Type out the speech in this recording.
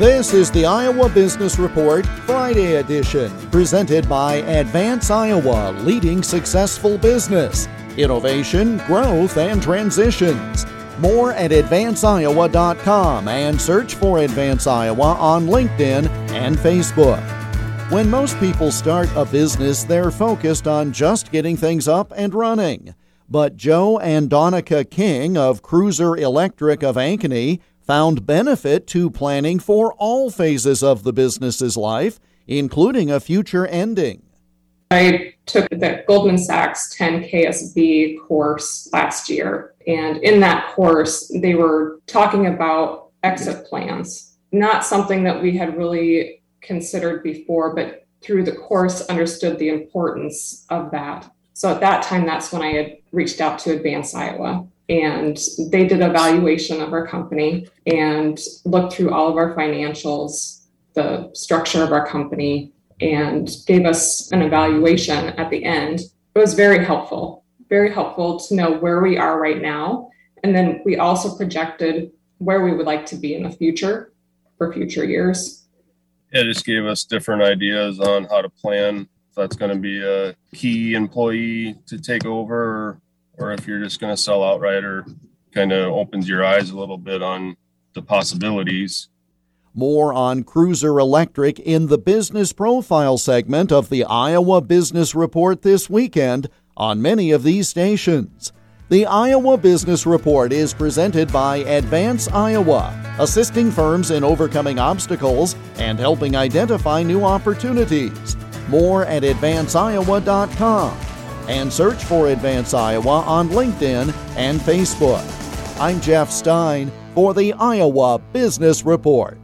This is the Iowa Business Report Friday edition, presented by Advance Iowa, leading successful business, innovation, growth, and transitions. More at advanceiowa.com and search for Advance Iowa on LinkedIn and Facebook. When most people start a business, they're focused on just getting things up and running. But Joe and Donica King of Cruiser Electric of Ankeny found benefit to planning for all phases of the business's life, including a future ending. I took the Goldman Sachs 10 KSB course last year. And in that course, they were talking about exit plans, not something that we had really considered before, but through the course understood the importance of that. So at that time, that's when I had reached out to Advance Iowa. And they did a valuation of our company and looked through all of our financials, the structure of our company, and gave us an evaluation at the end. It was very helpful, very helpful to know where we are right now. And then we also projected where we would like to be in the future for future years it just gave us different ideas on how to plan if that's going to be a key employee to take over or, if you're just going to sell outright or kind of opens your eyes a little bit on the possibilities. More on Cruiser Electric in the business profile segment of the Iowa Business Report this weekend on many of these stations. The Iowa Business Report is presented by Advance Iowa, assisting firms in overcoming obstacles and helping identify new opportunities. More at advanceiowa.com and search for Advance Iowa on LinkedIn and Facebook. I'm Jeff Stein for the Iowa Business Report.